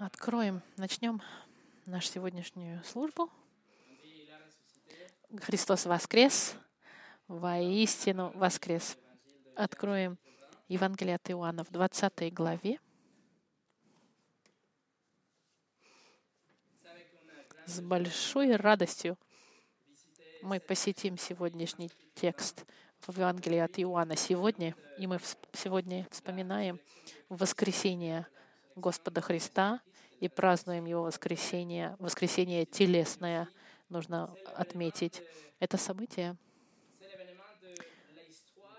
Откроем, начнем нашу сегодняшнюю службу. Христос воскрес, воистину воскрес. Откроем Евангелие от Иоанна в 20 главе. С большой радостью мы посетим сегодняшний текст в Евангелии от Иоанна сегодня, и мы сегодня вспоминаем воскресение Господа Христа и празднуем Его воскресение, воскресение телесное, нужно отметить. Это событие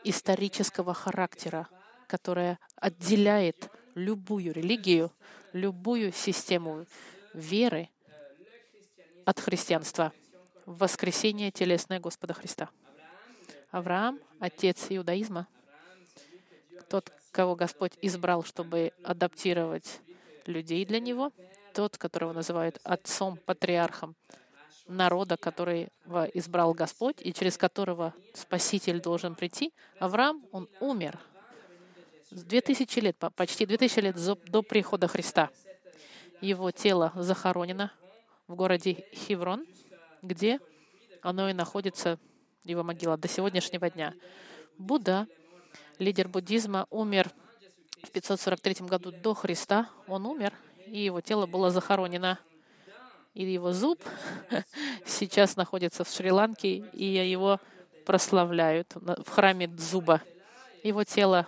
исторического характера, которое отделяет любую религию, любую систему веры от христианства. Воскресение телесное Господа Христа. Авраам, отец иудаизма, тот, кого Господь избрал, чтобы адаптировать людей для Него, тот, которого называют отцом, патриархом народа, который избрал Господь и через которого Спаситель должен прийти, Авраам, он умер. Две тысячи лет, почти две тысячи лет до прихода Христа. Его тело захоронено в городе Хеврон, где оно и находится, его могила, до сегодняшнего дня. Будда, лидер буддизма, умер в 543 году до Христа. Он умер, и его тело было захоронено. И его зуб сейчас находится в Шри-Ланке, и его прославляют в храме зуба. Его тело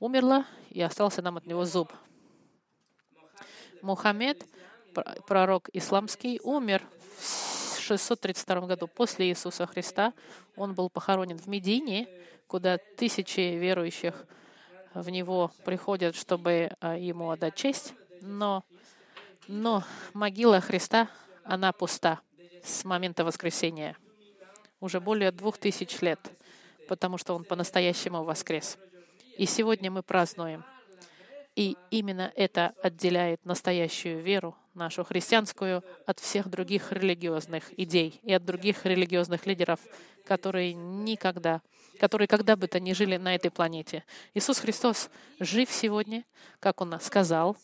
умерло, и остался нам от него зуб. Мухаммед, пророк исламский, умер в 632 году после Иисуса Христа. Он был похоронен в Медине, куда тысячи верующих в него приходят, чтобы а, ему отдать честь, но, но могила Христа, она пуста с момента воскресения. Уже более двух тысяч лет, потому что он по-настоящему воскрес. И сегодня мы празднуем. И именно это отделяет настоящую веру, нашу христианскую, от всех других религиозных идей и от других религиозных лидеров, которые никогда которые когда бы то ни жили на этой планете. Иисус Христос жив сегодня, как Он сказал,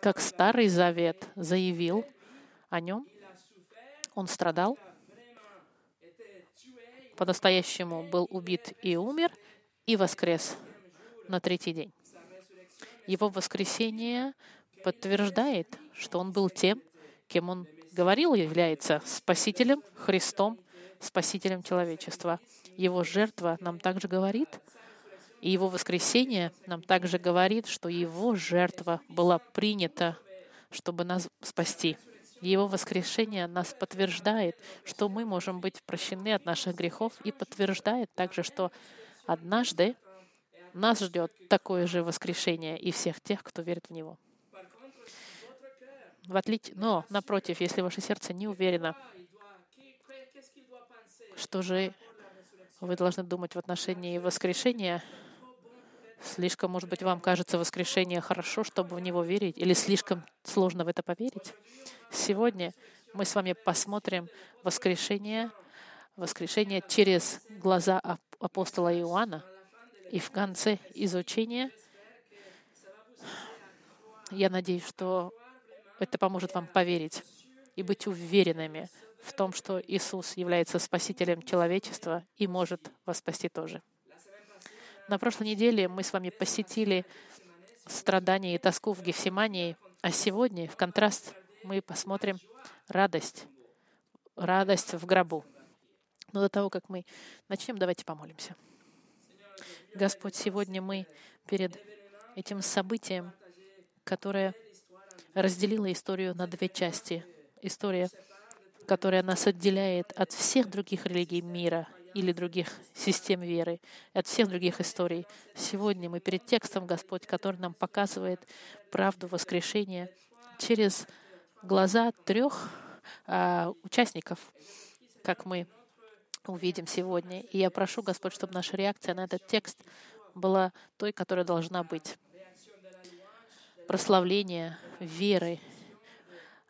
как Старый Завет заявил о Нем. Он страдал, по-настоящему был убит и умер, и воскрес на третий день. Его воскресение подтверждает, что Он был тем, кем Он говорил, является Спасителем, Христом, Спасителем человечества. Его жертва нам также говорит, и Его воскресение нам также говорит, что Его жертва была принята, чтобы нас спасти. Его воскрешение нас подтверждает, что мы можем быть прощены от наших грехов, и подтверждает также, что однажды нас ждет такое же воскрешение и всех тех, кто верит в Него. В отличие, но, напротив, если ваше сердце не уверено, что же вы должны думать в отношении воскрешения? Слишком, может быть, вам кажется воскрешение хорошо, чтобы в него верить, или слишком сложно в это поверить? Сегодня мы с вами посмотрим воскрешение, воскрешение через глаза апостола Иоанна. И в конце изучения я надеюсь, что это поможет вам поверить и быть уверенными в том, что Иисус является спасителем человечества и может вас спасти тоже. На прошлой неделе мы с вами посетили страдания и тоску в Гефсимании, а сегодня, в контраст, мы посмотрим радость, радость в гробу. Но до того, как мы начнем, давайте помолимся. Господь, сегодня мы перед этим событием, которое разделило историю на две части. История которая нас отделяет от всех других религий мира или других систем веры, от всех других историй. Сегодня мы перед текстом, Господь, который нам показывает правду воскрешения через глаза трех а, участников, как мы увидим сегодня. И я прошу, Господь, чтобы наша реакция на этот текст была той, которая должна быть. Прославление веры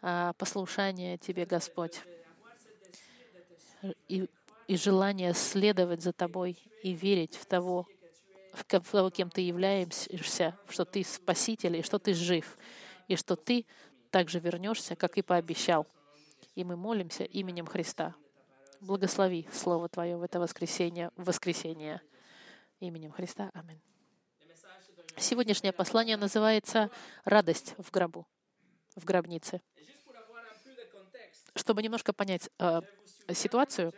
послушание Тебе, Господь, и, и желание следовать за Тобой и верить в того, в того, кем Ты являешься, что Ты Спаситель и что Ты жив. и что Ты также вернешься, как и пообещал. И мы молимся именем Христа. Благослови Слово Твое в это воскресенье, в воскресенье. Именем Христа. Аминь. Сегодняшнее послание называется «Радость в гробу», в гробнице. Чтобы немножко понять э, ситуацию,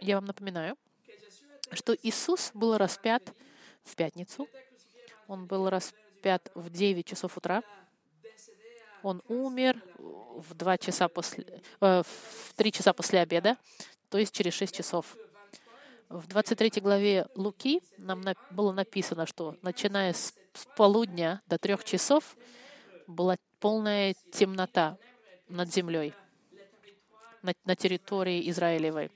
я вам напоминаю, что Иисус был распят в пятницу. Он был распят в 9 часов утра. Он умер в 2 часа после, э, в 3 часа после обеда, то есть через 6 часов. В 23 главе Луки нам было написано, что начиная с полудня до трех часов была полная темнота над землей, на, на территории Израилевой.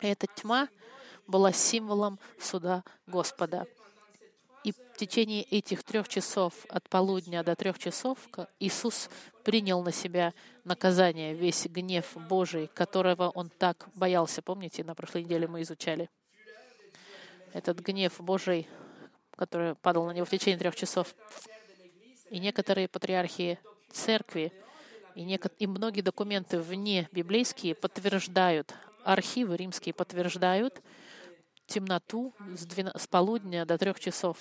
И эта тьма была символом суда Господа. И в течение этих трех часов, от полудня до трех часов, Иисус принял на себя наказание, весь гнев Божий, которого Он так боялся. Помните, на прошлой неделе мы изучали? Этот гнев Божий, который падал на него в течение трех часов. И некоторые патриархи церкви и, неко- и многие документы вне библейские подтверждают, архивы римские подтверждают, темноту с, 12, с полудня до трех часов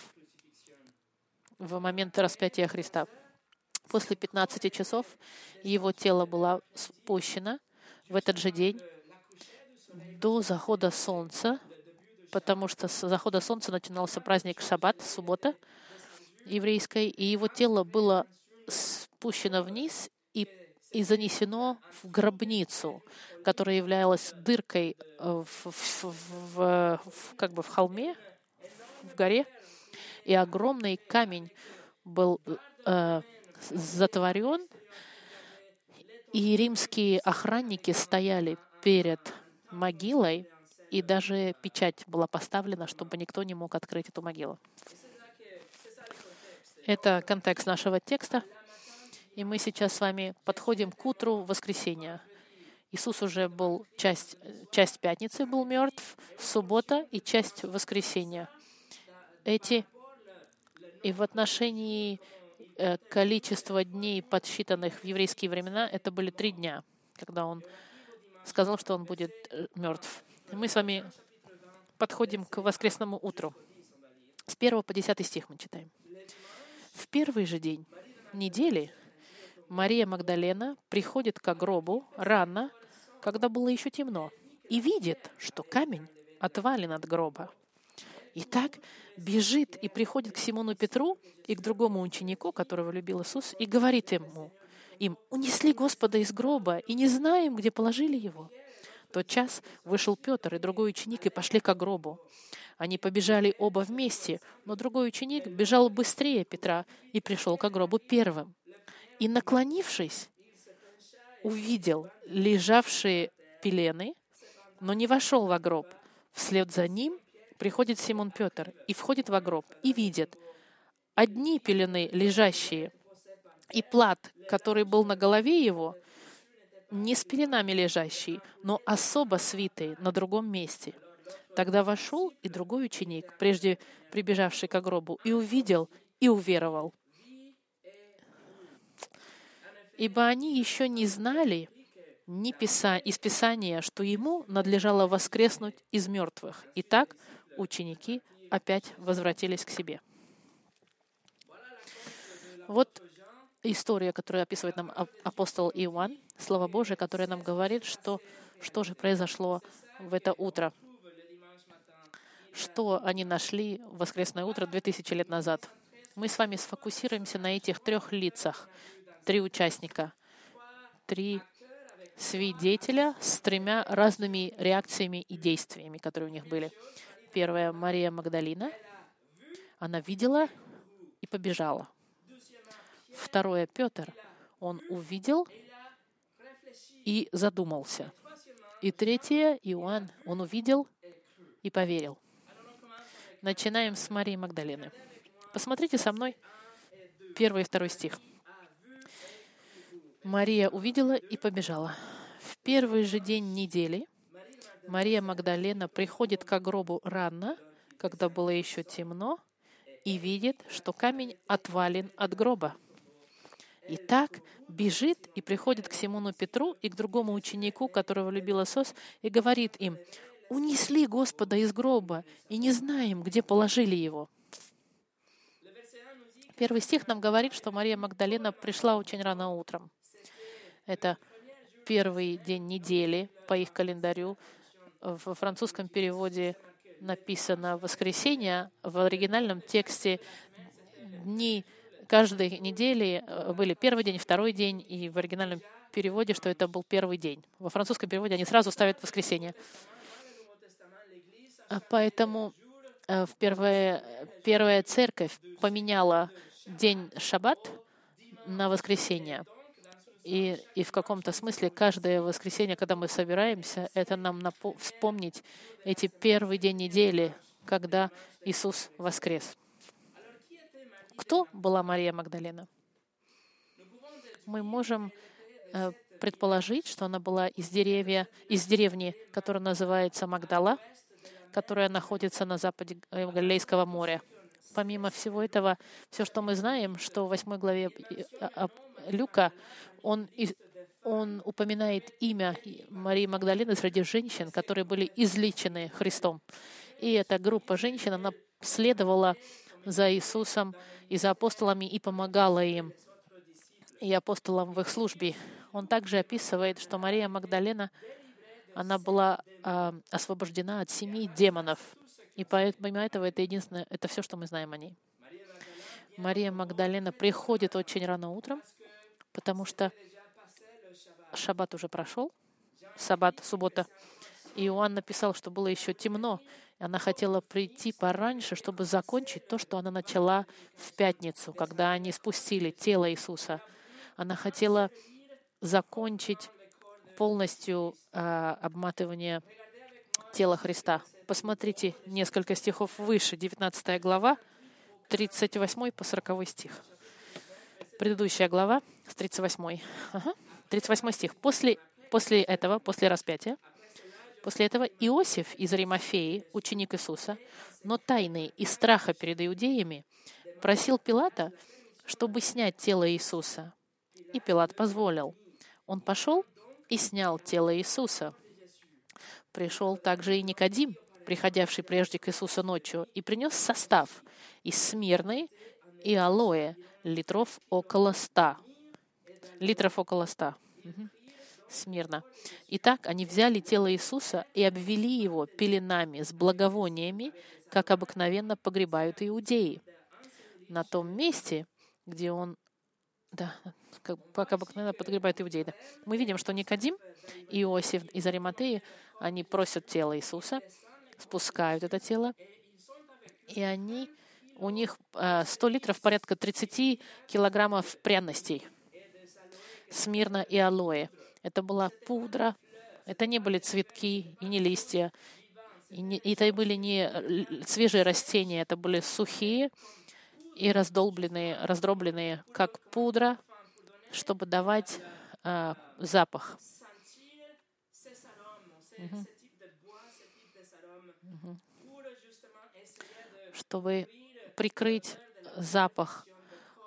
в момент распятия Христа. После 15 часов его тело было спущено в этот же день до захода солнца, потому что с захода солнца начинался праздник Шаббат, суббота еврейской, и его тело было спущено вниз и и занесено в гробницу, которая являлась дыркой в, в, в, в, как бы в холме, в горе, и огромный камень был э, затворен, и римские охранники стояли перед могилой, и даже печать была поставлена, чтобы никто не мог открыть эту могилу. Это контекст нашего текста. И мы сейчас с вами подходим к утру воскресенья. Иисус уже был часть, часть пятницы был мертв, суббота и часть воскресенья. Эти и в отношении э, количества дней, подсчитанных в еврейские времена, это были три дня, когда он сказал, что он будет э, мертв. Мы с вами подходим к воскресному утру. С 1 по 10 стих мы читаем. В первый же день недели Мария Магдалена приходит к гробу рано, когда было еще темно, и видит, что камень отвален от гроба. И так бежит и приходит к Симону Петру и к другому ученику, которого любил Иисус, и говорит ему, им, унесли Господа из гроба, и не знаем, где положили его. тот час вышел Петр и другой ученик и пошли к гробу. Они побежали оба вместе, но другой ученик бежал быстрее Петра и пришел к гробу первым и, наклонившись, увидел лежавшие пелены, но не вошел в гроб. Вслед за ним приходит Симон Петр и входит в гроб и видит одни пелены лежащие, и плат, который был на голове его, не с пеленами лежащий, но особо свитый на другом месте. Тогда вошел и другой ученик, прежде прибежавший к гробу, и увидел, и уверовал ибо они еще не знали ни писа... из Писания, что ему надлежало воскреснуть из мертвых. Итак, ученики опять возвратились к себе. Вот история, которую описывает нам апостол Иоанн, Слово Божие, которое нам говорит, что, что же произошло в это утро. Что они нашли в воскресное утро 2000 лет назад. Мы с вами сфокусируемся на этих трех лицах, три участника, три свидетеля с тремя разными реакциями и действиями, которые у них были. Первая — Мария Магдалина. Она видела и побежала. Второе — Петр. Он увидел и задумался. И третье — Иоанн. Он увидел и поверил. Начинаем с Марии Магдалины. Посмотрите со мной первый и второй стих. Мария увидела и побежала. В первый же день недели Мария Магдалена приходит к гробу рано, когда было еще темно, и видит, что камень отвален от гроба. И так бежит и приходит к Симону Петру и к другому ученику, которого любил Иисус, и говорит им, «Унесли Господа из гроба, и не знаем, где положили его». Первый стих нам говорит, что Мария Магдалена пришла очень рано утром. Это первый день недели по их календарю. В французском переводе написано «воскресенье». В оригинальном тексте дни каждой недели э, были первый день, второй день, и в оригинальном переводе, что это был первый день. Во французском переводе они сразу ставят воскресенье. А поэтому э, в первая, первая церковь поменяла день шаббат на воскресенье. И, и в каком-то смысле каждое воскресенье, когда мы собираемся, это нам напо- вспомнить эти первый день недели, когда Иисус воскрес. Кто была Мария Магдалена? Мы можем э, предположить, что она была из, деревья, из деревни, которая называется Магдала, которая находится на западе Галилейского моря. Помимо всего этого, все, что мы знаем, что в 8 главе Люка он, он упоминает имя Марии Магдалины среди женщин, которые были излечены Христом. И эта группа женщин, она следовала за Иисусом и за апостолами и помогала им, и апостолам в их службе. Он также описывает, что Мария Магдалена, она была э, освобождена от семи демонов. И помимо этого, это единственное, это все, что мы знаем о ней. Мария Магдалена приходит очень рано утром, потому что шаббат уже прошел, саббат, суббота. И Иоанн написал, что было еще темно, она хотела прийти пораньше, чтобы закончить то, что она начала в пятницу, когда они спустили тело Иисуса. Она хотела закончить полностью э, обматывание тела Христа. Посмотрите несколько стихов выше, 19 глава, 38 по 40 стих. Предыдущая глава с 38. Ага. 38 стих. После, после этого, после распятия, После этого Иосиф из Римофеи, ученик Иисуса, но тайный из страха перед иудеями, просил Пилата, чтобы снять тело Иисуса. И Пилат позволил. Он пошел и снял тело Иисуса. Пришел также и Никодим, приходивший прежде к Иисусу ночью, и принес состав из смирной и алоэ, литров около ста. Литров около ста. Смирно. Итак, они взяли тело Иисуса и обвели его пеленами с благовониями, как обыкновенно погребают иудеи. На том месте, где он да, как, как обыкновенно погребают иудеи. Да. Мы видим, что Никодим Иосиф из Ариматеи, они просят тело Иисуса, спускают это тело, и они, у них 100 э, литров, порядка 30 килограммов пряностей, смирно и алоэ. Это была пудра, это не были цветки и не листья, и, не, это были не свежие растения, это были сухие и раздолбленные, раздробленные, как пудра, чтобы давать э, запах. Угу. Угу. Чтобы прикрыть запах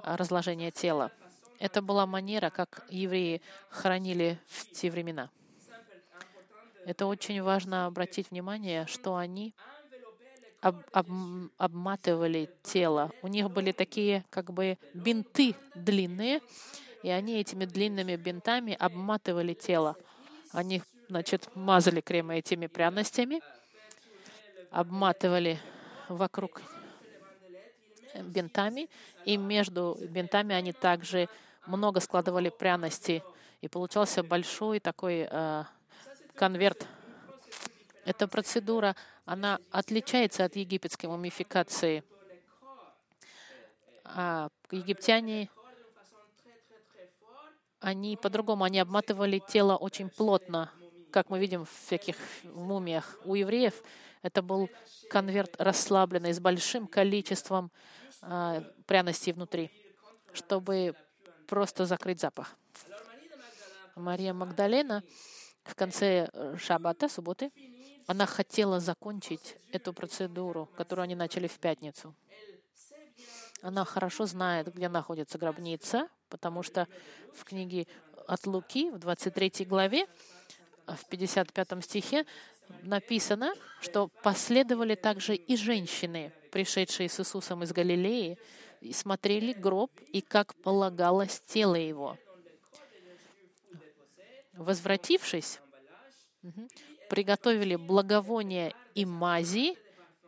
разложения тела. Это была манера, как евреи хранили в те времена. Это очень важно обратить внимание, что они об, об, обматывали тело. У них были такие как бы бинты длинные, и они этими длинными бинтами обматывали тело. Они, значит, мазали крема этими пряностями, обматывали вокруг бинтами, и между бинтами они также много складывали пряности, и получался большой такой э, конверт. Эта процедура, она отличается от египетской мумификации. А египтяне, они по-другому, они обматывали тело очень плотно, как мы видим в всяких мумиях. У евреев это был конверт расслабленный с большим количеством пряностей внутри, чтобы просто закрыть запах. Мария Магдалена в конце э, шаббата, субботы, она хотела закончить эту процедуру, которую они начали в пятницу. Она хорошо знает, где находится гробница, потому что в книге от Луки в 23 главе, в 55 стихе написано, что последовали также и женщины, пришедшие с Иисусом из Галилеи, смотрели гроб и, как полагалось, тело его. Возвратившись, приготовили благовония и мази,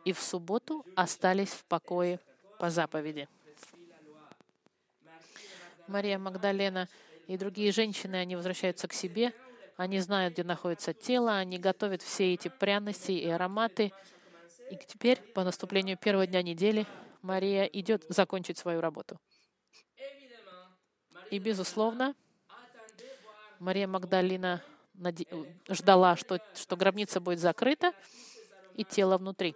и в субботу остались в покое по заповеди. Мария Магдалена и другие женщины, они возвращаются к себе, они знают, где находится тело, они готовят все эти пряности и ароматы. И теперь, по наступлению первого дня недели, Мария идет закончить свою работу. И, безусловно, Мария Магдалина ждала, что, что гробница будет закрыта и тело внутри.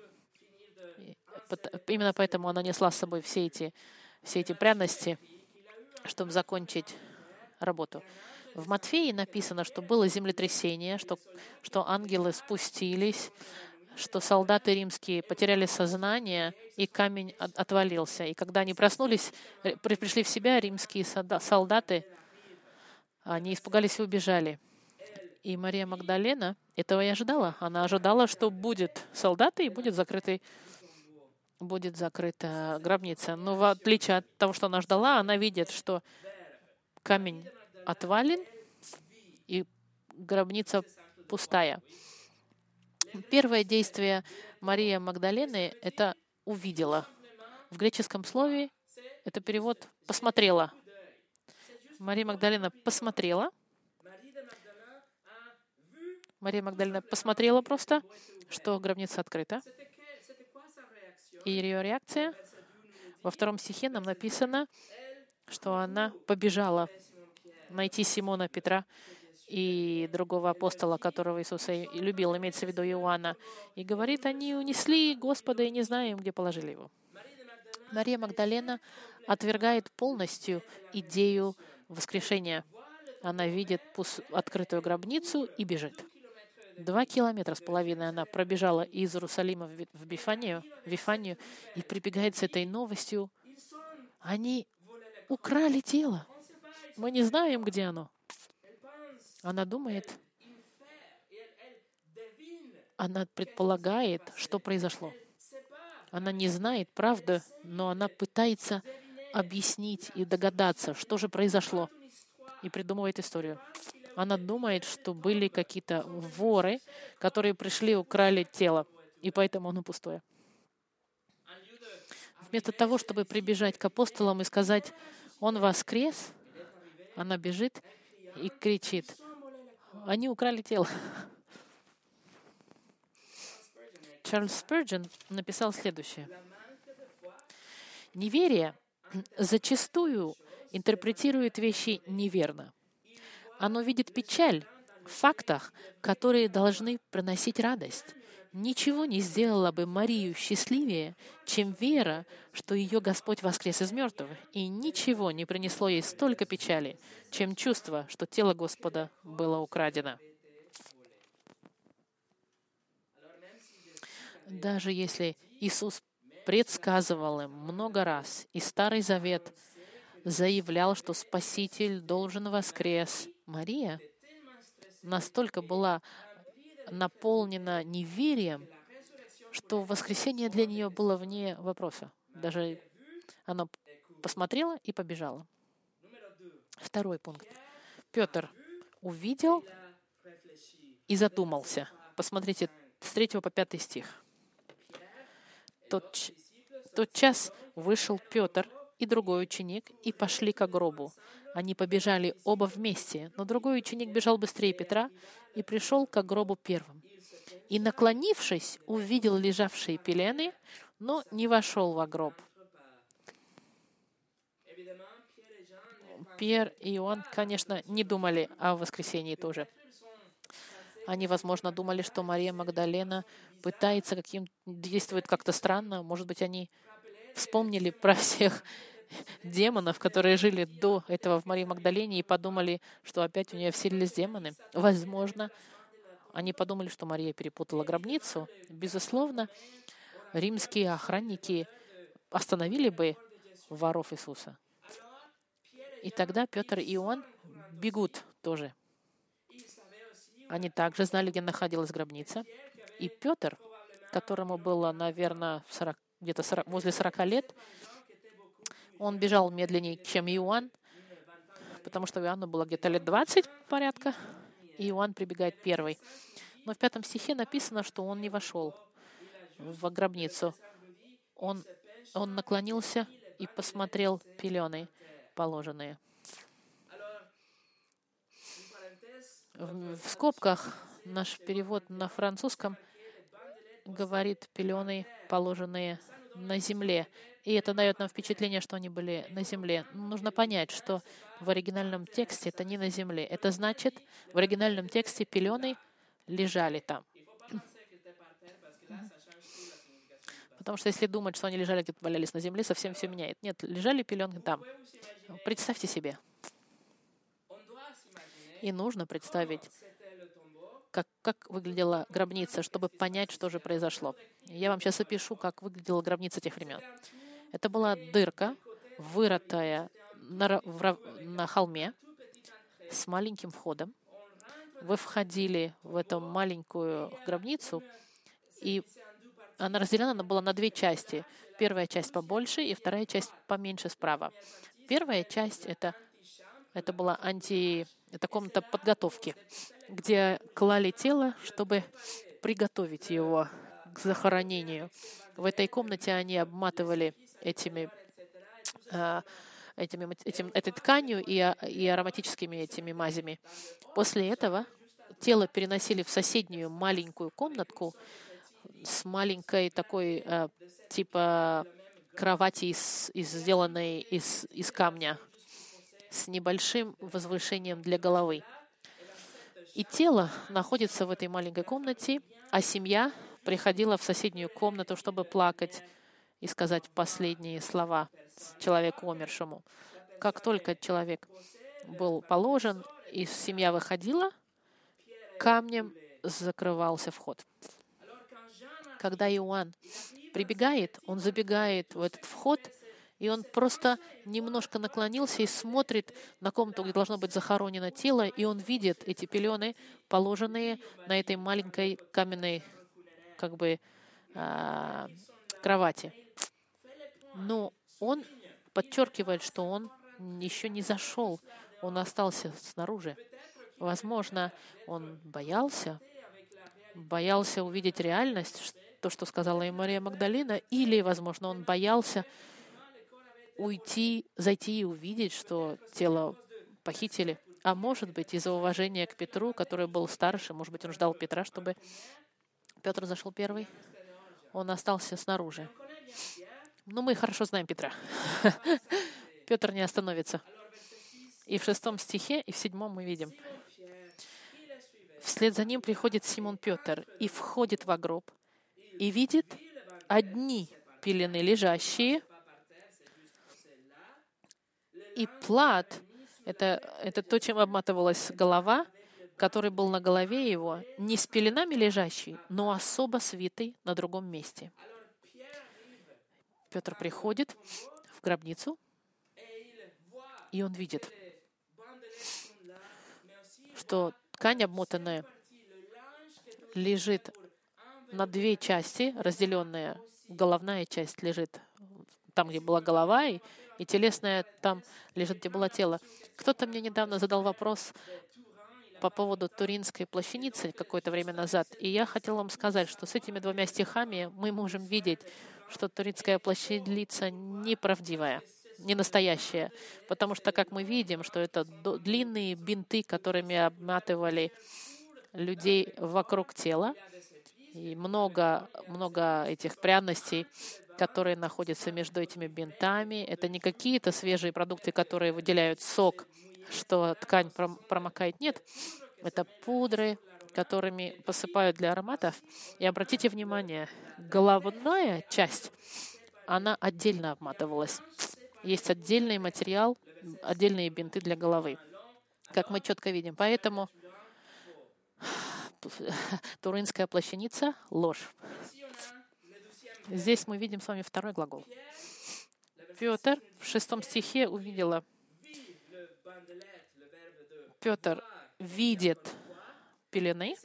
Именно поэтому она несла с собой все эти, все эти пряности, чтобы закончить работу. В Матфеи написано, что было землетрясение, что, что ангелы спустились, что солдаты римские потеряли сознание, и камень отвалился. И когда они проснулись, э, пришли в себя, римские солдаты, они испугались и убежали. И Мария Магдалена этого и ожидала. Она ожидала, что будет солдаты и будет закрытый будет закрыта гробница. Но в отличие от того, что она ждала, она видит, что камень отвален и гробница пустая. Первое действие Мария Магдалены — это увидела. В греческом слове это перевод «посмотрела». Мария Магдалина посмотрела. Мария Магдалина посмотрела просто, что гробница открыта. И ее реакция во втором стихе нам написано, что она побежала найти Симона Петра и другого апостола, которого Иисус любил, имеется в виду Иоанна, и говорит, они унесли Господа и не знаем, где положили его. Мария Магдалена отвергает полностью идею воскрешения. Она видит открытую гробницу и бежит. Два километра с половиной она пробежала из Иерусалима в Бифанию, в Вифанию и прибегает с этой новостью. Они украли тело. Мы не знаем, где оно. Она думает, она предполагает, что произошло. Она не знает правды, но она пытается объяснить и догадаться, что же произошло, и придумывает историю. Она думает, что были какие-то воры, которые пришли, украли тело, и поэтому оно пустое. Вместо того, чтобы прибежать к апостолам и сказать, «Он воскрес», она бежит и кричит, «Они украли тело». Чарльз Спurgeon написал следующее. Неверие зачастую интерпретирует вещи неверно. Оно видит печаль в фактах, которые должны приносить радость. Ничего не сделала бы Марию счастливее, чем вера, что ее Господь воскрес из мертвых, и ничего не принесло ей столько печали, чем чувство, что тело Господа было украдено. Даже если Иисус предсказывал им много раз, и Старый Завет заявлял, что Спаситель должен воскрес, Мария настолько была наполнена неверием, что воскресение для нее было вне вопроса. Даже она посмотрела и побежала. Второй пункт. Петр увидел и задумался. Посмотрите, с 3 по 5 стих. Тот, тот час вышел Петр и другой ученик и пошли к гробу. Они побежали оба вместе, но другой ученик бежал быстрее Петра и пришел к гробу первым. И, наклонившись, увидел лежавшие пелены, но не вошел в гроб. Пьер и Иоанн, конечно, не думали о воскресении тоже. Они, возможно, думали, что Мария Магдалена пытается каким действует как-то странно. Может быть, они вспомнили про всех демонов, которые жили до этого в Марии Магдалене и подумали, что опять у нее вселились демоны. Возможно, они подумали, что Мария перепутала гробницу. Безусловно, римские охранники остановили бы воров Иисуса. И тогда Петр и Иоанн бегут тоже. Они также знали, где находилась гробница. И Петр, которому было, наверное, 40, где-то 40, возле 40 лет, он бежал медленнее, чем Иоанн, потому что Иоанну было где-то лет 20 порядка, и Иоанн прибегает первый. Но в пятом стихе написано, что он не вошел в гробницу. Он, он наклонился и посмотрел пелены положенные. В, в скобках наш перевод на французском говорит пелены, положенные на земле. И это дает нам впечатление, что они были на земле. Нужно понять, что в оригинальном тексте это не на земле. Это значит, в оригинальном тексте пелены лежали там. Потому что если думать, что они лежали где-то валялись на земле, совсем все меняет. Нет, лежали пеленки там. Представьте себе. И нужно представить, как, как выглядела гробница, чтобы понять, что же произошло. Я вам сейчас опишу, как выглядела гробница тех времен. Это была дырка, вырытая на, на холме с маленьким входом. Вы входили в эту маленькую гробницу, и она разделена она была на две части. Первая часть побольше и вторая часть поменьше справа. Первая часть это, это была анти... Это комната подготовки, где клали тело, чтобы приготовить его к захоронению. В этой комнате они обматывали этими, а, этими, этим, этой тканью и, и ароматическими этими мазями. После этого тело переносили в соседнюю маленькую комнатку с маленькой такой а, типа кровати, из, из, сделанной из, из камня, с небольшим возвышением для головы. И тело находится в этой маленькой комнате, а семья приходила в соседнюю комнату, чтобы плакать и сказать последние слова человеку умершему. Как только человек был положен, и семья выходила, камнем закрывался вход. Когда Иоанн прибегает, он забегает в этот вход, и он просто немножко наклонился и смотрит на комнату, где должно быть захоронено тело, и он видит эти пелены, положенные на этой маленькой каменной как бы а, кровати. Но он подчеркивает, что он еще не зашел, он остался снаружи. Возможно, он боялся, боялся увидеть реальность, то, что сказала и Мария Магдалина, или, возможно, он боялся уйти, зайти и увидеть, что тело похитили. А может быть, из-за уважения к Петру, который был старше, может быть, он ждал Петра, чтобы Петр зашел первый. Он остался снаружи. Ну, мы хорошо знаем Петра. Петр не остановится. И в шестом стихе, и в седьмом мы видим. Вслед за ним приходит Симон Петр и входит в гроб и видит одни пелены лежащие, и плат — это, это то, чем обматывалась голова, который был на голове его, не с пеленами лежащий, но особо свитый на другом месте. Петр приходит в гробницу, и он видит, что ткань обмотанная лежит на две части, разделенные. Головная часть лежит там, где была голова, и, и телесная там лежит, где было тело. Кто-то мне недавно задал вопрос по поводу Туринской плащаницы какое-то время назад, и я хотел вам сказать, что с этими двумя стихами мы можем видеть, что туринская плащаница неправдивая, не настоящая, потому что, как мы видим, что это длинные бинты, которыми обматывали людей вокруг тела, и много, много этих пряностей, которые находятся между этими бинтами. Это не какие-то свежие продукты, которые выделяют сок, что ткань промокает. Нет, это пудры, которыми посыпают для ароматов. И обратите внимание, головная часть, она отдельно обматывалась. Есть отдельный материал, отдельные бинты для головы, как мы четко видим. Поэтому Туринская плащаница — ложь. Здесь мы видим с вами второй глагол. Петр в шестом стихе увидела, Петр видит пелены,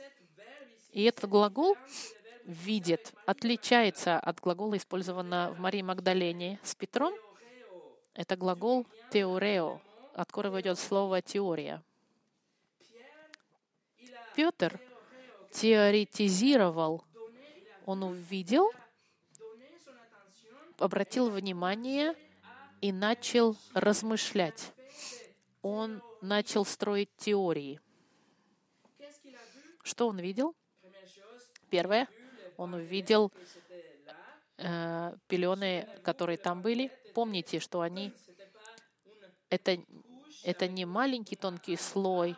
и этот глагол «видит» отличается от глагола, использованного в Марии Магдалене с Петром. Это глагол «теорео», от которого идет слово «теория». Петр теоретизировал, он увидел, обратил внимание и начал размышлять. Он начал строить теории. Что он видел? Первое, он увидел э, пелены, которые там были. Помните, что они это, это не маленький тонкий слой,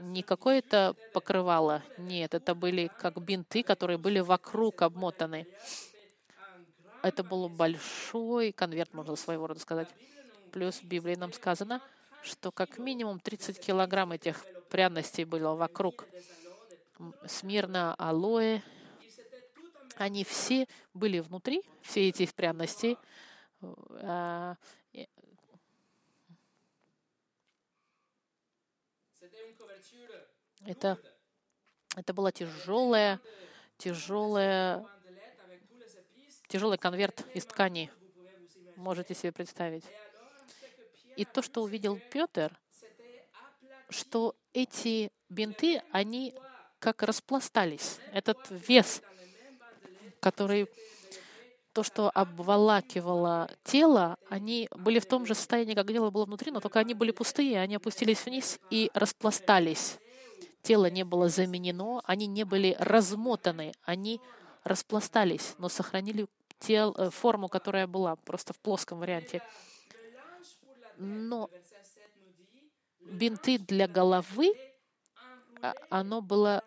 не какое-то покрывало. Нет, это были как бинты, которые были вокруг обмотаны. Это был большой конверт, можно своего рода сказать. Плюс в Библии нам сказано, что как минимум 30 килограмм этих пряностей было вокруг. Смирно, алоэ. Они все были внутри, все эти пряности. А, это, это была тяжелая, тяжелая, тяжелый конверт из ткани. Можете себе представить. И то, что увидел Петр, что эти бинты, они как распластались. Этот вес, который то, что обволакивало тело, они были в том же состоянии, как тело было внутри, но только они были пустые, они опустились вниз и распластались. Тело не было заменено, они не были размотаны, они распластались, но сохранили тел, э, форму, которая была, просто в плоском варианте. Но бинты для головы, а, оно было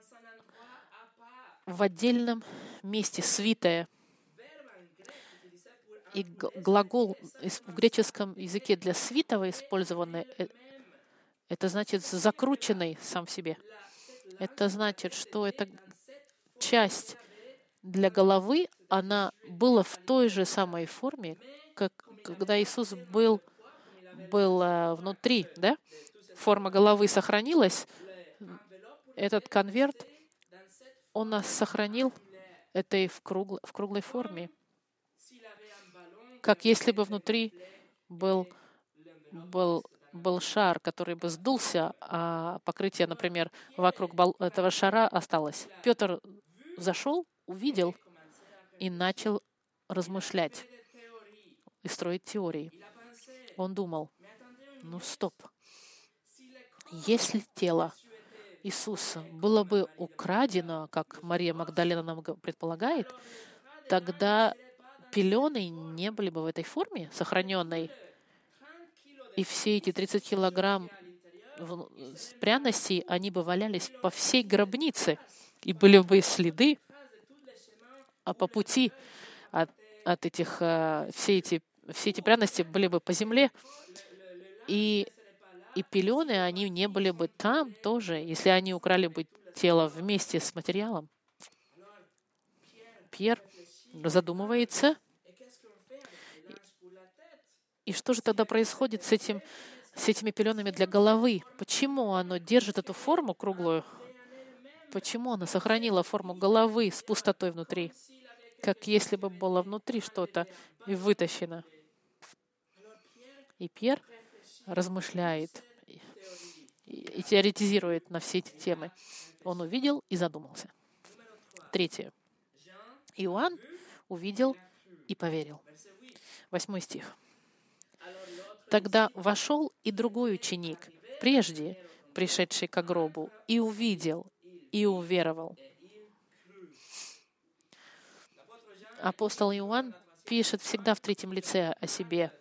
в отдельном месте, свитое. И глагол в греческом языке для свитого использованный, э, это значит закрученный сам в себе. Это значит, что эта часть для головы, она была в той же самой форме, как когда Иисус был, был э, внутри, да? Форма головы сохранилась. Этот конверт, он нас сохранил этой в, кругл, в круглой форме. Как если бы внутри был, был был шар, который бы сдулся, а покрытие, например, вокруг этого шара осталось. Петр зашел, увидел и начал размышлять и строить теории. Он думал, ну стоп, если тело Иисуса было бы украдено, как Мария Магдалина нам предполагает, тогда пелены не были бы в этой форме сохраненной, и все эти 30 килограмм пряностей, они бы валялись по всей гробнице, и были бы следы. А по пути от, от этих, э, все эти, все эти пряности были бы по земле, и, и пелены, они не были бы там тоже, если они украли бы тело вместе с материалом. Пьер задумывается, и что же тогда происходит с, этим, с этими пеленами для головы? Почему оно держит эту форму круглую? Почему оно сохранило форму головы с пустотой внутри? Как если бы было внутри что-то и вытащено. И Пьер размышляет и теоретизирует на все эти темы. Он увидел и задумался. Третье. Иоанн увидел и поверил. Восьмой стих. Тогда вошел и другой ученик, прежде пришедший к гробу, и увидел, и уверовал. Апостол Иоанн пишет всегда в третьем лице о себе.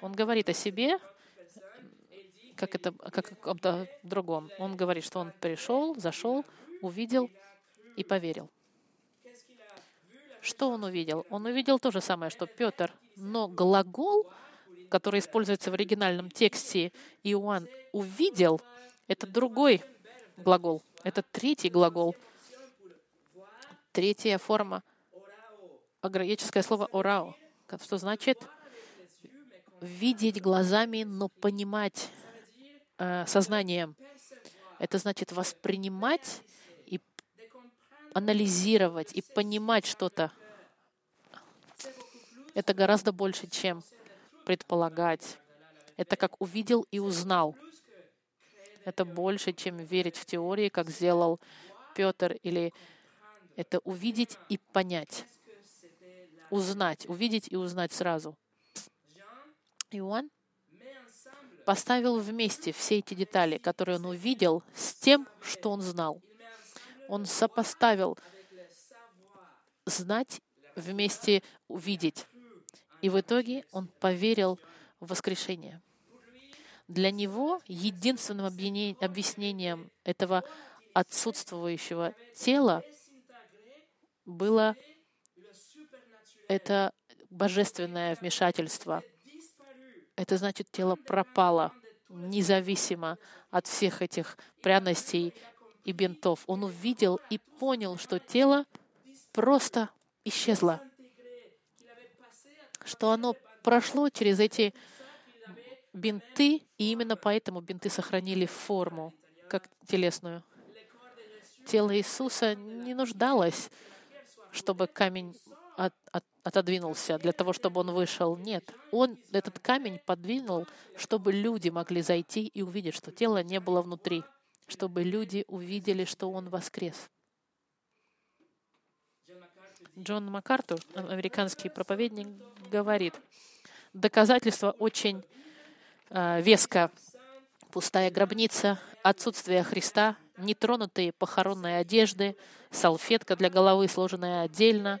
Он говорит о себе, как это, как о каком-то другом. Он говорит, что он пришел, зашел, увидел и поверил. Что он увидел? Он увидел то же самое, что Петр, но глагол — который используется в оригинальном тексте, Иоанн увидел, это другой глагол. Это третий глагол. Третья форма. Греческое слово «орао», что значит видеть глазами, но понимать э, сознанием. Это значит воспринимать и анализировать и понимать что-то. Это гораздо больше, чем предполагать. Это как увидел и узнал. Это больше, чем верить в теории, как сделал Петр, или это увидеть и понять. Узнать, увидеть и узнать сразу. Иоанн поставил вместе все эти детали, которые он увидел, с тем, что он знал. Он сопоставил знать вместе увидеть. И в итоге он поверил в воскрешение. Для него единственным объяснением этого отсутствующего тела было это божественное вмешательство. Это значит, тело пропало, независимо от всех этих пряностей и бинтов. Он увидел и понял, что тело просто исчезло, что оно прошло через эти бинты, и именно поэтому бинты сохранили форму, как телесную. Тело Иисуса не нуждалось, чтобы камень от, от, отодвинулся для того, чтобы он вышел. Нет, он этот камень подвинул, чтобы люди могли зайти и увидеть, что тело не было внутри, чтобы люди увидели, что он воскрес. Джон Маккарту, американский проповедник, говорит, доказательство очень э, веско. Пустая гробница, отсутствие Христа, нетронутые похоронные одежды, салфетка для головы, сложенная отдельно,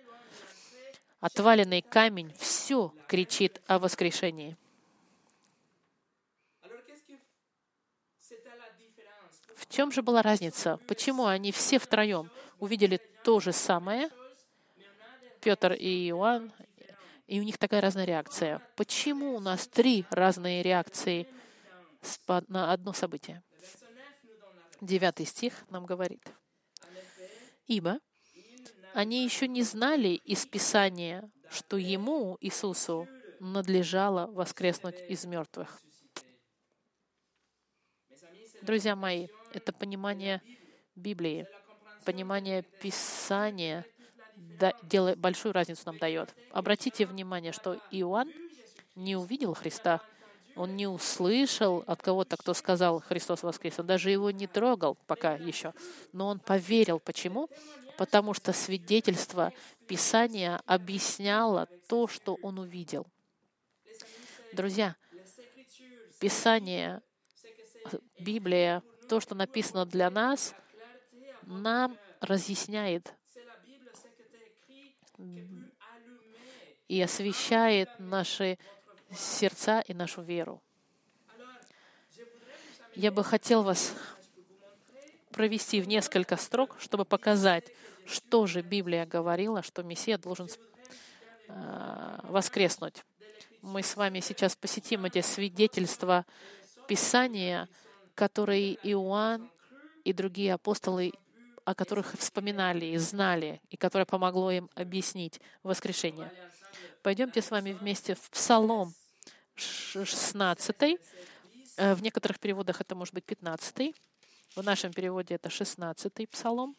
отваленный камень — все кричит о воскрешении. В чем же была разница? Почему они все втроем увидели то же самое, Петр и Иоанн, и у них такая разная реакция? Почему у нас три разные реакции на одно событие? Девятый стих нам говорит. «Ибо они еще не знали из Писания, что Ему, Иисусу, надлежало воскреснуть из мертвых». Друзья мои, это понимание Библии, понимание Писания да, делает, большую разницу нам дает. Обратите внимание, что Иоанн не увидел Христа, он не услышал от кого-то, кто сказал «Христос воскрес». Он даже его не трогал пока еще. Но он поверил. Почему? Потому что свидетельство Писания объясняло то, что он увидел. Друзья, Писание, Библия, то, что написано для нас, нам разъясняет и освещает наши сердца и нашу веру. Я бы хотел вас провести в несколько строк, чтобы показать, что же Библия говорила, что Мессия должен э, воскреснуть. Мы с вами сейчас посетим эти свидетельства Писания, которые Иоанн и другие апостолы, о которых вспоминали и знали, и которое помогло им объяснить воскрешение. Пойдемте с вами вместе в Псалом 16. Э, в некоторых переводах это может быть 15. В нашем переводе это 16 Псалом.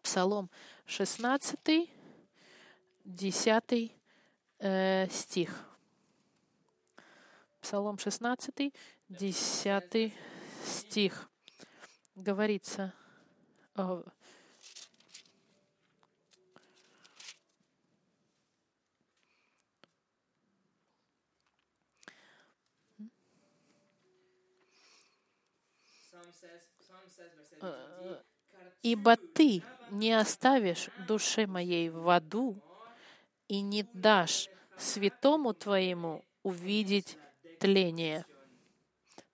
Псалом 16, 10 э, стих. Псалом 16, 10 стих. Говорится, «Ибо ты не оставишь душе моей в аду и не дашь святому твоему увидеть тление».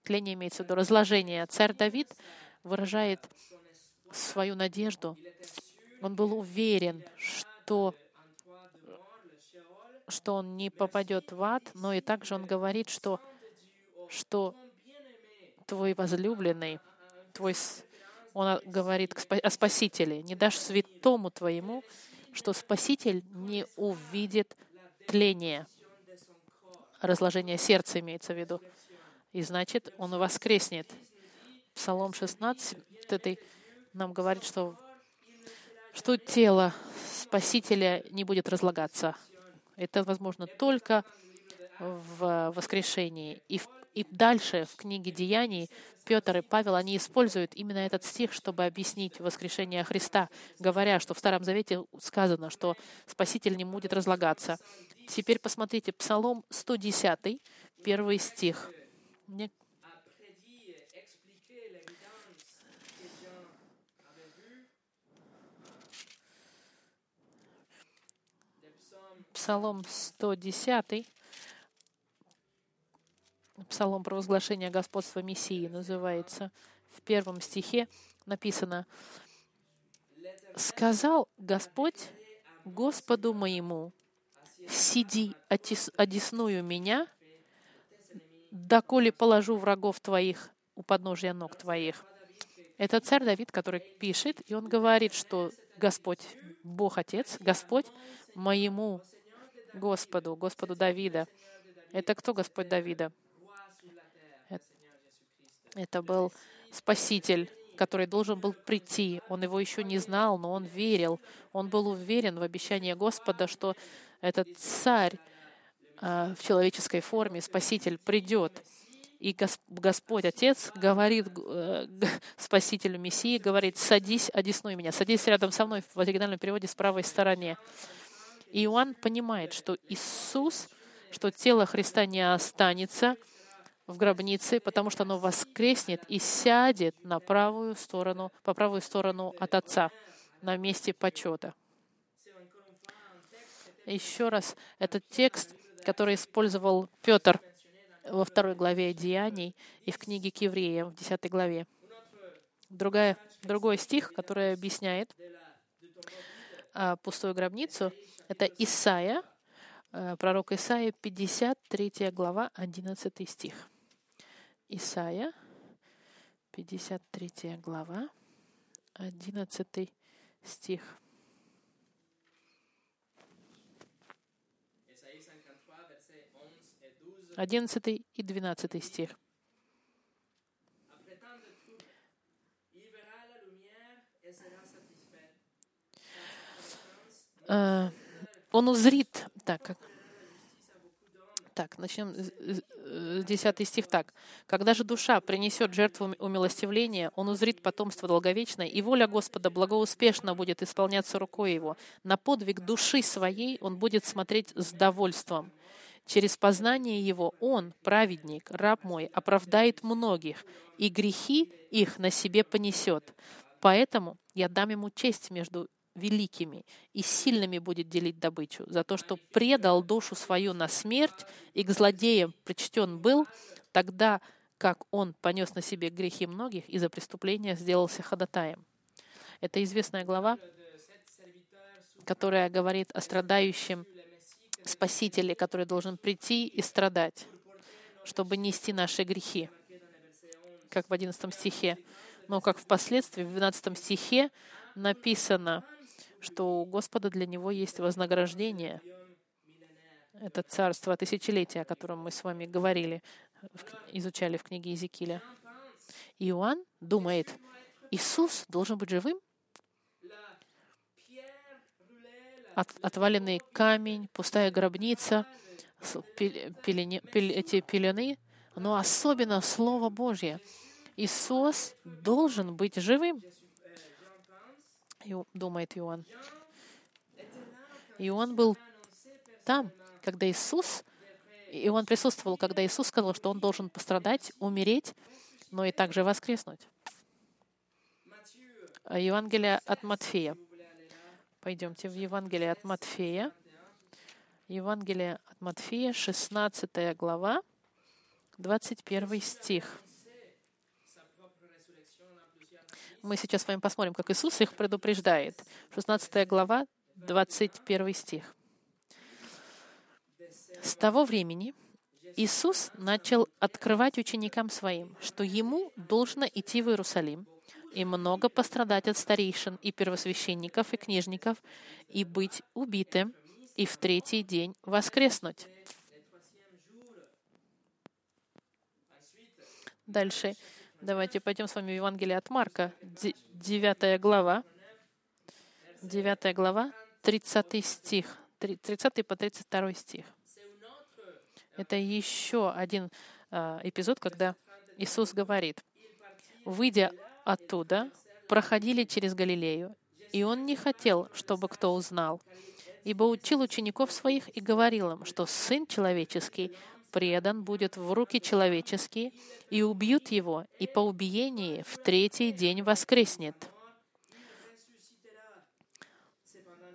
Тление имеется в виду разложение. Царь Давид выражает свою надежду. Он был уверен, что что он не попадет в ад, но и также он говорит, что, что твой возлюбленный, твой, он говорит о Спасителе, не дашь святому твоему, что Спаситель не увидит тление. разложение сердца имеется в виду. И значит, он воскреснет. Псалом 16 этой нам говорит, что, что тело Спасителя не будет разлагаться. Это возможно только в воскрешении. И, в, и дальше в книге Деяний Петр и Павел, они используют именно этот стих, чтобы объяснить воскрешение Христа, говоря, что в Старом Завете сказано, что Спаситель не будет разлагаться. Теперь посмотрите, Псалом 110, первый стих. Мне Псалом 110, Псалом провозглашения господства Мессии называется. В первом стихе написано, «Сказал Господь Господу моему, сиди, одесную меня, доколе положу врагов твоих у подножия ног твоих». Это царь Давид, который пишет, и он говорит, что Господь, Бог Отец, Господь моему Господу, Господу Давида. Это кто Господь Давида? Это был Спаситель, который должен был прийти. Он его еще не знал, но он верил. Он был уверен в обещании Господа, что этот царь а, в человеческой форме, Спаситель, придет. И Господь, Отец, говорит э, Спасителю Мессии, говорит, садись, одесной меня, садись рядом со мной, в оригинальном переводе с правой стороне. И Иоанн понимает, что Иисус, что тело Христа не останется в гробнице, потому что оно воскреснет и сядет на правую сторону, по правую сторону от Отца, на месте почета. Еще раз, этот текст, который использовал Петр во второй главе Деяний и в книге к евреям в десятой главе. Другая, другой стих, который объясняет а, пустую гробницу, это Исаия, э, пророк Исаия, 53 глава, 11 стих. Исаия, 53 глава, 11 стих. Одиннадцатый и двенадцатый стих. Uh, он узрит, так, как, так, начнем с 10 стих так. «Когда же душа принесет жертву умилостивления, он узрит потомство долговечное, и воля Господа благоуспешно будет исполняться рукой его. На подвиг души своей он будет смотреть с довольством. Через познание его он, праведник, раб мой, оправдает многих, и грехи их на себе понесет. Поэтому я дам ему честь между великими и сильными будет делить добычу, за то, что предал душу свою на смерть и к злодеям причтен был, тогда как он понес на себе грехи многих и за преступления сделался ходатаем. Это известная глава, которая говорит о страдающем Спасителе, который должен прийти и страдать, чтобы нести наши грехи, как в 11 стихе. Но как впоследствии в 12 стихе написано, что у Господа для него есть вознаграждение. Это царство тысячелетия, о котором мы с вами говорили, изучали в книге Иезекииля. Иоанн думает, Иисус должен быть живым? От, отваленный камень, пустая гробница, пелене, пел, эти пелены, но особенно Слово Божье. Иисус должен быть живым думает Иоанн. И он был там, когда Иисус, и он присутствовал, когда Иисус сказал, что он должен пострадать, умереть, но и также воскреснуть. Евангелие от Матфея. Пойдемте в Евангелие от Матфея. Евангелие от Матфея, 16 глава, 21 стих. Мы сейчас с вами посмотрим, как Иисус их предупреждает. 16 глава, 21 стих. С того времени Иисус начал открывать ученикам своим, что ему должно идти в Иерусалим и много пострадать от старейшин и первосвященников и книжников и быть убитым и в третий день воскреснуть. Дальше. Давайте пойдем с вами в Евангелие от Марка, 9 глава. 9 глава, 30 стих. 30 по 32 стих. Это еще один а, эпизод, когда Иисус говорит, выйдя оттуда, проходили через Галилею, и Он не хотел, чтобы кто узнал, ибо учил учеников своих и говорил им, что Сын Человеческий предан будет в руки человеческие, и убьют его, и по убиении в третий день воскреснет.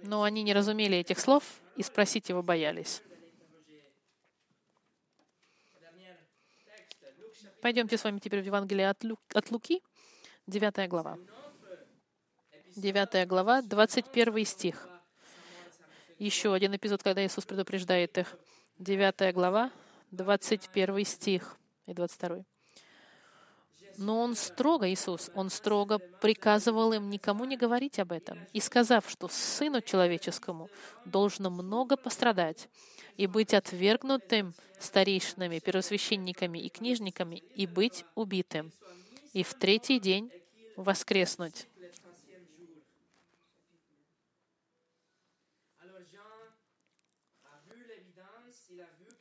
Но они не разумели этих слов и спросить его боялись. Пойдемте с вами теперь в Евангелие от, Лу... от Луки, 9 глава. 9 глава, 21 стих. Еще один эпизод, когда Иисус предупреждает их. 9 глава, 21 стих и 22. Но он строго, Иисус, он строго приказывал им никому не говорить об этом, и сказав, что Сыну Человеческому должно много пострадать и быть отвергнутым старейшинами, первосвященниками и книжниками, и быть убитым, и в третий день воскреснуть.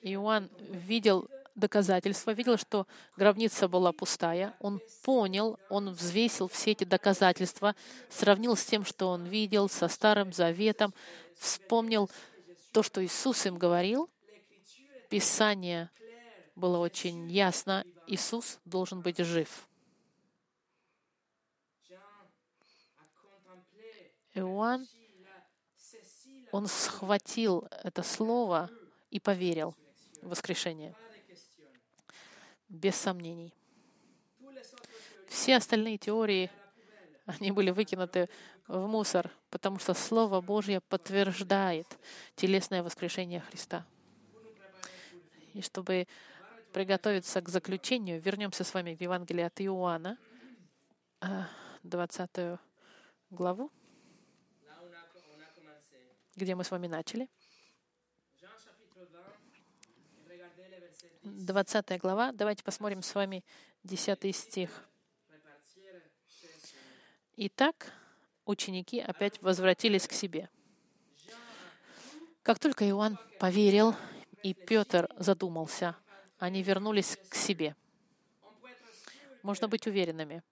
Иоанн видел доказательства, видел, что гробница была пустая. Он понял, он взвесил все эти доказательства, сравнил с тем, что он видел, со Старым Заветом, вспомнил то, что Иисус им говорил. Писание было очень ясно. Иисус должен быть жив. Иоанн, он схватил это слово и поверил в воскрешение без сомнений. Все остальные теории, они были выкинуты в мусор, потому что Слово Божье подтверждает телесное воскрешение Христа. И чтобы приготовиться к заключению, вернемся с вами в Евангелие от Иоанна, 20 а, главу, где мы с вами начали. 20 глава. Давайте посмотрим с вами 10 стих. Итак, ученики опять возвратились к себе. Как только Иоанн поверил, и Петр задумался, они вернулись к себе. Можно быть уверенными,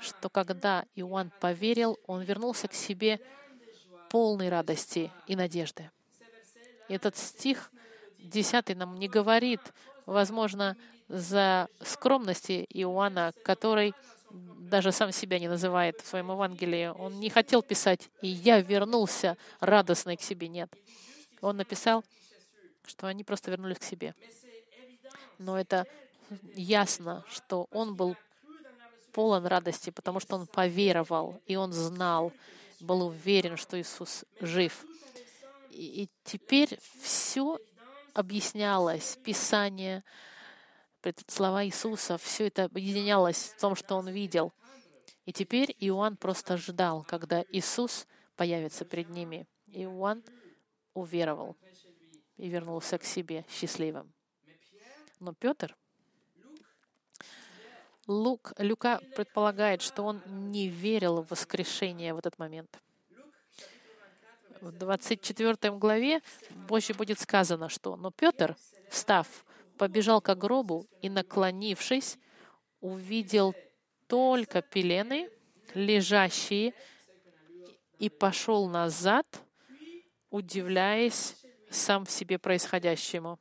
что когда Иоанн поверил, он вернулся к себе полной радости и надежды. Этот стих 10 нам не говорит, возможно, за скромности Иоанна, который даже сам себя не называет в своем Евангелии. Он не хотел писать «И я вернулся радостный к себе». Нет. Он написал, что они просто вернулись к себе. Но это ясно, что он был полон радости, потому что он поверовал, и он знал, был уверен, что Иисус жив. И, и теперь все объяснялось, Писание, слова Иисуса, все это объединялось в том, что он видел. И теперь Иоанн просто ждал, когда Иисус появится перед ними. Иоанн уверовал и вернулся к себе счастливым. Но Петр, Лук, Люка предполагает, что он не верил в воскрешение в этот момент в 24 главе позже будет сказано, что «Но Петр, встав, побежал к гробу и, наклонившись, увидел только пелены, лежащие, и пошел назад, удивляясь сам в себе происходящему».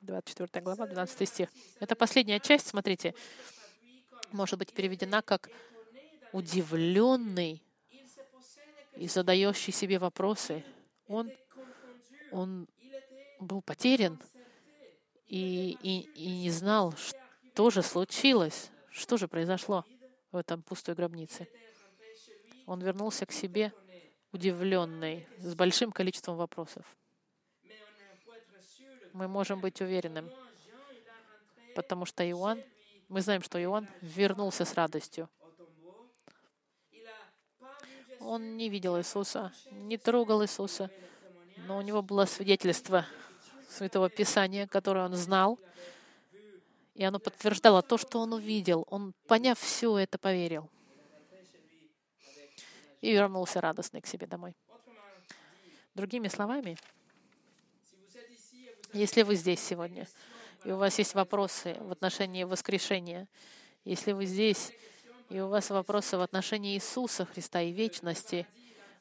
24 глава, 12 стих. Это последняя часть, смотрите, может быть переведена как удивленный и задающий себе вопросы, он, он был потерян и, и, и не знал, что же случилось, что же произошло в этом пустой гробнице. Он вернулся к себе удивленный, с большим количеством вопросов. Мы можем быть уверенным, потому что Иоанн, мы знаем, что Иоанн вернулся с радостью. Он не видел Иисуса, не трогал Иисуса, но у него было свидетельство Святого Писания, которое он знал, И оно подтверждало то, что он увидел. Он, поняв все это, поверил. И вернулся радостный к себе домой. Другими словами, если вы здесь сегодня, и у вас есть вопросы в отношении воскрешения, если вы здесь, и у вас вопросы в отношении Иисуса Христа и вечности,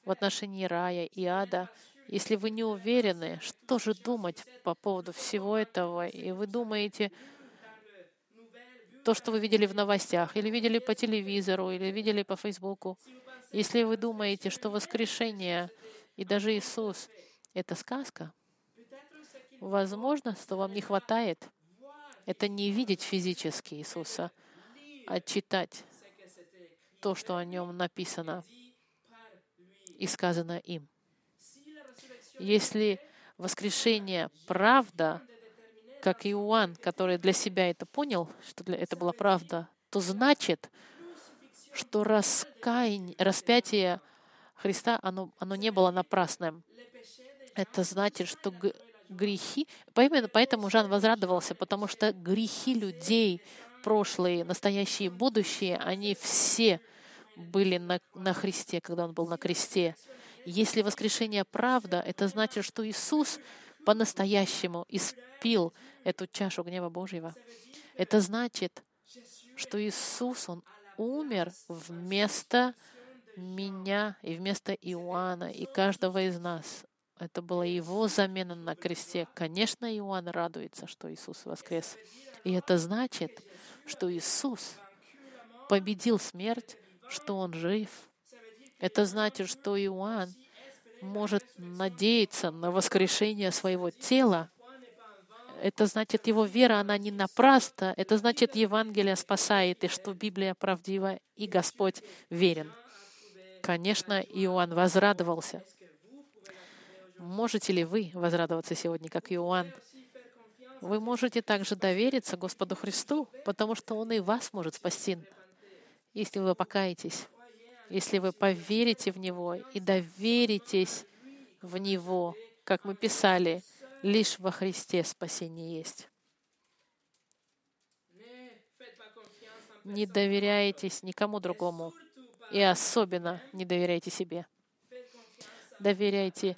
в отношении рая и ада, если вы не уверены, что же думать по поводу всего этого, и вы думаете, то, что вы видели в новостях, или видели по телевизору, или видели по Фейсбуку, если вы думаете, что воскрешение и даже Иисус — это сказка, возможно, что вам не хватает, это не видеть физически Иисуса, а читать то, что о нем написано и сказано им. Если воскрешение — правда, как Иоанн, который для себя это понял, что для это была правда, то значит, что раскаяние, распятие Христа, оно, оно не было напрасным. Это значит, что грехи... Поэтому Жан возрадовался, потому что грехи людей, прошлые, настоящие, будущие, они все были на, на Христе, когда Он был на кресте. Если воскрешение правда, это значит, что Иисус по-настоящему испил эту чашу гнева Божьего. Это значит, что Иисус, Он умер вместо меня и вместо Иоанна и каждого из нас. Это была его замена на кресте. Конечно, Иоанн радуется, что Иисус воскрес. И это значит, что Иисус победил смерть, что Он жив. Это значит, что Иоанн может надеяться на воскрешение своего тела. Это значит, его вера, она не напрасна. Это значит, Евангелие спасает, и что Библия правдива, и Господь верен. Конечно, Иоанн возрадовался. Можете ли вы возрадоваться сегодня, как Иоанн? Вы можете также довериться Господу Христу, потому что Он и вас может спасти, если вы покаетесь если вы поверите в Него и доверитесь в Него, как мы писали, лишь во Христе спасение есть. Не доверяйтесь никому другому, и особенно не доверяйте себе. Доверяйте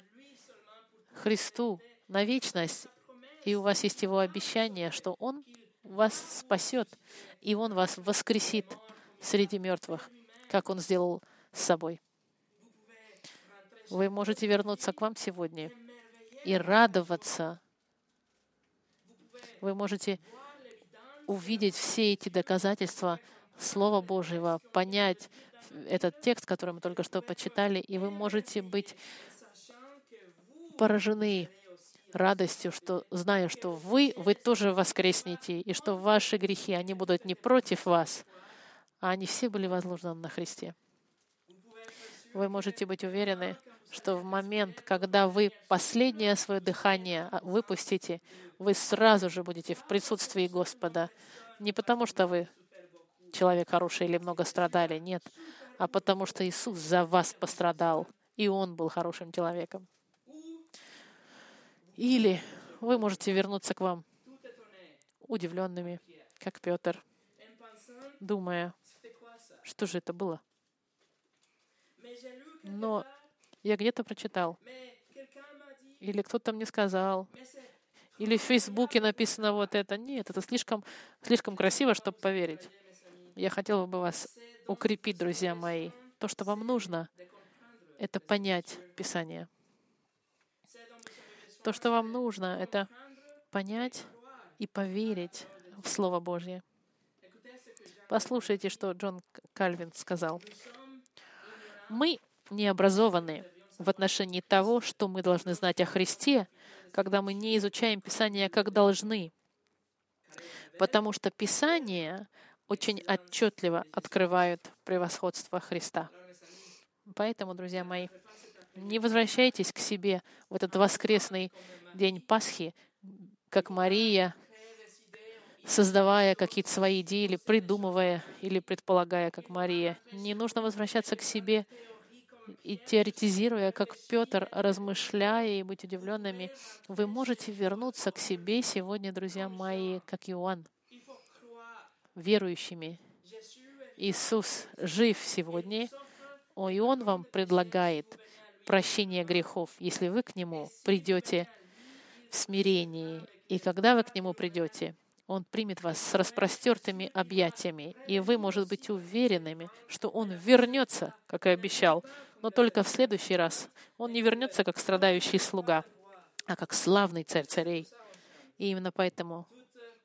Христу на вечность, и у вас есть Его обещание, что Он вас спасет, и Он вас воскресит среди мертвых как Он сделал с собой. Вы можете вернуться к вам сегодня и радоваться. Вы можете увидеть все эти доказательства Слова Божьего, понять этот текст, который мы только что почитали, и вы можете быть поражены радостью, что зная, что вы, вы тоже воскреснете, и что ваши грехи, они будут не против вас, а они все были возложены на Христе. Вы можете быть уверены, что в момент, когда вы последнее свое дыхание выпустите, вы сразу же будете в присутствии Господа. Не потому, что вы человек хороший или много страдали, нет, а потому что Иисус за вас пострадал, и Он был хорошим человеком. Или вы можете вернуться к вам удивленными, как Петр, думая, что же это было? Но я где-то прочитал, или кто-то мне сказал, или в Фейсбуке написано вот это. Нет, это слишком, слишком красиво, чтобы поверить. Я хотела бы вас укрепить, друзья мои. То, что вам нужно, это понять Писание. То, что вам нужно, это понять и поверить в Слово Божье. Послушайте, что Джон Кальвин сказал. Мы не образованы в отношении того, что мы должны знать о Христе, когда мы не изучаем Писание как должны. Потому что Писание очень отчетливо открывают превосходство Христа. Поэтому, друзья мои, не возвращайтесь к себе в этот воскресный день Пасхи, как Мария создавая какие-то свои идеи или придумывая или предполагая, как Мария. Не нужно возвращаться к себе и теоретизируя, как Петр, размышляя и быть удивленными. Вы можете вернуться к себе сегодня, друзья мои, как Иоанн. верующими. Иисус жив сегодня, и Он вам предлагает прощение грехов, если вы к Нему придете в смирении. И когда вы к Нему придете, Он примет вас с распростертыми объятиями, и вы, может быть, уверенными, что Он вернется, как и обещал, но только в следующий раз. Он не вернется как страдающий слуга, а как славный царь царей. И именно поэтому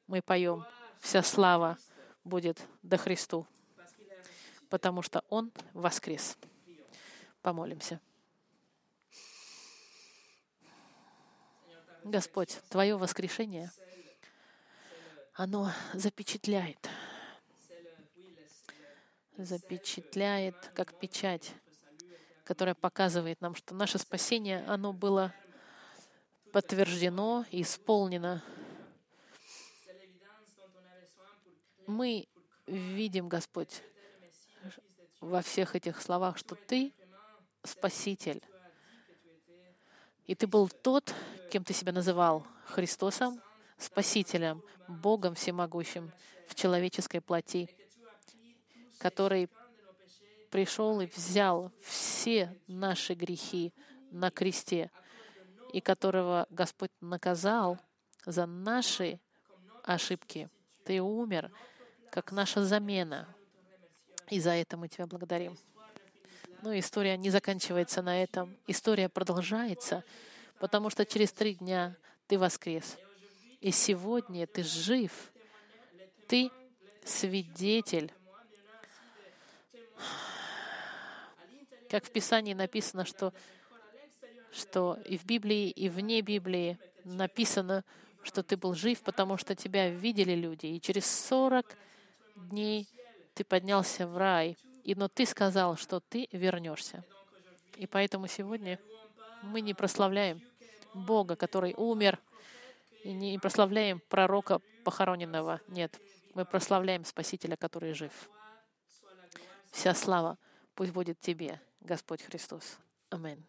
мы поем «Вся слава будет до Христу», потому что Он воскрес. Помолимся. Господь, Твое воскрешение, оно запечатляет, запечатляет, как печать, которая показывает нам, что наше спасение, оно было подтверждено и исполнено. Мы видим, Господь, во всех этих словах, что Ты — Спаситель. И Ты был тот, кем Ты себя называл, Христосом, Спасителем, Богом всемогущим в человеческой плоти, который пришел и взял все наши грехи на кресте, и которого Господь наказал за наши ошибки. Ты умер, как наша замена. И за это мы Тебя благодарим. Но история не заканчивается на этом. История продолжается, потому что через три дня Ты воскрес. И сегодня Ты жив. Ты свидетель. Как в Писании написано, что что и в Библии, и вне Библии написано, что ты был жив, потому что тебя видели люди. И через 40 дней ты поднялся в рай. И, но ты сказал, что ты вернешься. И поэтому сегодня мы не прославляем Бога, который умер, и не прославляем пророка похороненного. Нет, мы прославляем Спасителя, который жив. Вся слава пусть будет Тебе, Господь Христос. Аминь.